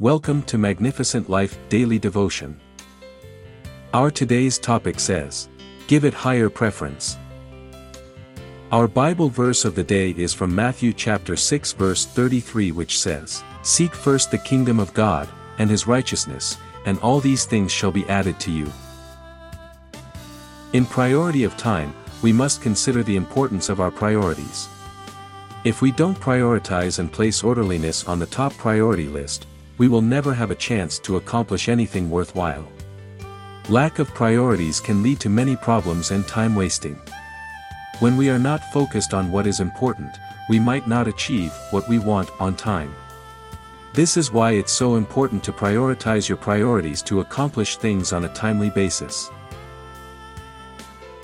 Welcome to Magnificent Life Daily Devotion. Our today's topic says, Give it higher preference. Our Bible verse of the day is from Matthew chapter 6 verse 33 which says, Seek first the kingdom of God, and his righteousness, and all these things shall be added to you. In priority of time, we must consider the importance of our priorities. If we don't prioritize and place orderliness on the top priority list, we will never have a chance to accomplish anything worthwhile. Lack of priorities can lead to many problems and time wasting. When we are not focused on what is important, we might not achieve what we want on time. This is why it's so important to prioritize your priorities to accomplish things on a timely basis.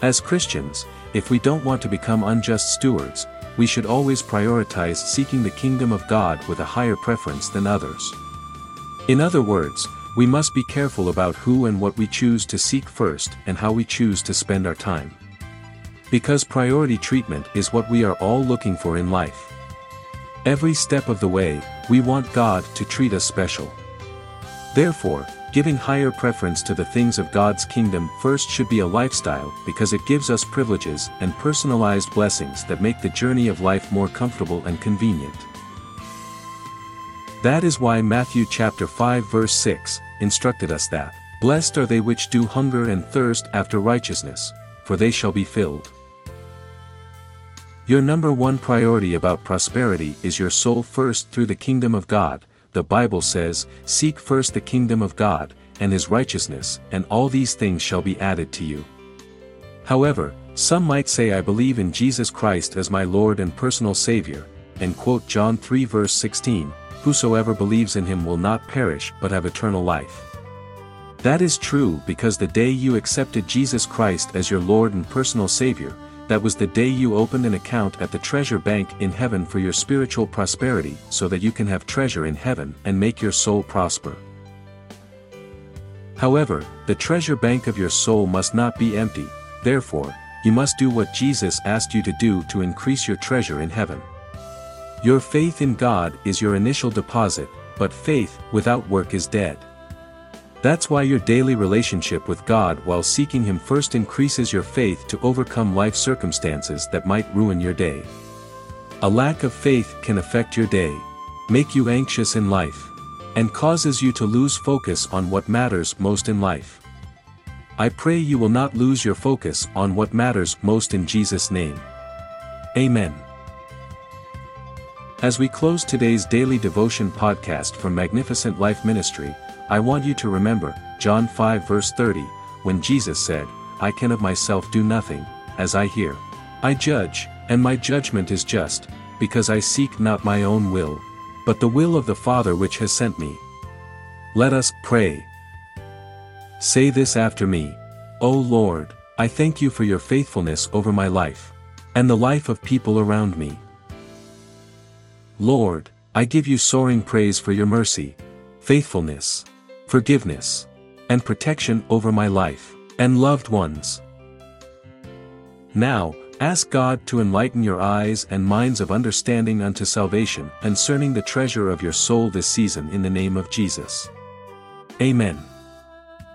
As Christians, if we don't want to become unjust stewards, we should always prioritize seeking the kingdom of God with a higher preference than others. In other words, we must be careful about who and what we choose to seek first and how we choose to spend our time. Because priority treatment is what we are all looking for in life. Every step of the way, we want God to treat us special. Therefore, giving higher preference to the things of God's kingdom first should be a lifestyle because it gives us privileges and personalized blessings that make the journey of life more comfortable and convenient. That is why Matthew chapter 5 verse 6 instructed us that, Blessed are they which do hunger and thirst after righteousness, for they shall be filled. Your number one priority about prosperity is your soul first through the kingdom of God, the Bible says, Seek first the kingdom of God, and his righteousness, and all these things shall be added to you. However, some might say I believe in Jesus Christ as my Lord and personal Savior, and quote John 3 verse 16, whosoever believes in him will not perish but have eternal life. That is true because the day you accepted Jesus Christ as your Lord and personal Savior, that was the day you opened an account at the treasure bank in heaven for your spiritual prosperity so that you can have treasure in heaven and make your soul prosper. However, the treasure bank of your soul must not be empty, therefore, you must do what Jesus asked you to do to increase your treasure in heaven. Your faith in God is your initial deposit, but faith without work is dead. That's why your daily relationship with God while seeking Him first increases your faith to overcome life circumstances that might ruin your day. A lack of faith can affect your day, make you anxious in life, and causes you to lose focus on what matters most in life. I pray you will not lose your focus on what matters most in Jesus' name. Amen. As we close today's daily devotion podcast from Magnificent Life Ministry, I want you to remember, John 5 verse 30, when Jesus said, I can of myself do nothing, as I hear. I judge, and my judgment is just, because I seek not my own will, but the will of the Father which has sent me. Let us pray. Say this after me, O Lord, I thank you for your faithfulness over my life, and the life of people around me. Lord, I give you soaring praise for your mercy, faithfulness, forgiveness, and protection over my life, and loved ones. Now, ask God to enlighten your eyes and minds of understanding unto salvation concerning the treasure of your soul this season in the name of Jesus. Amen.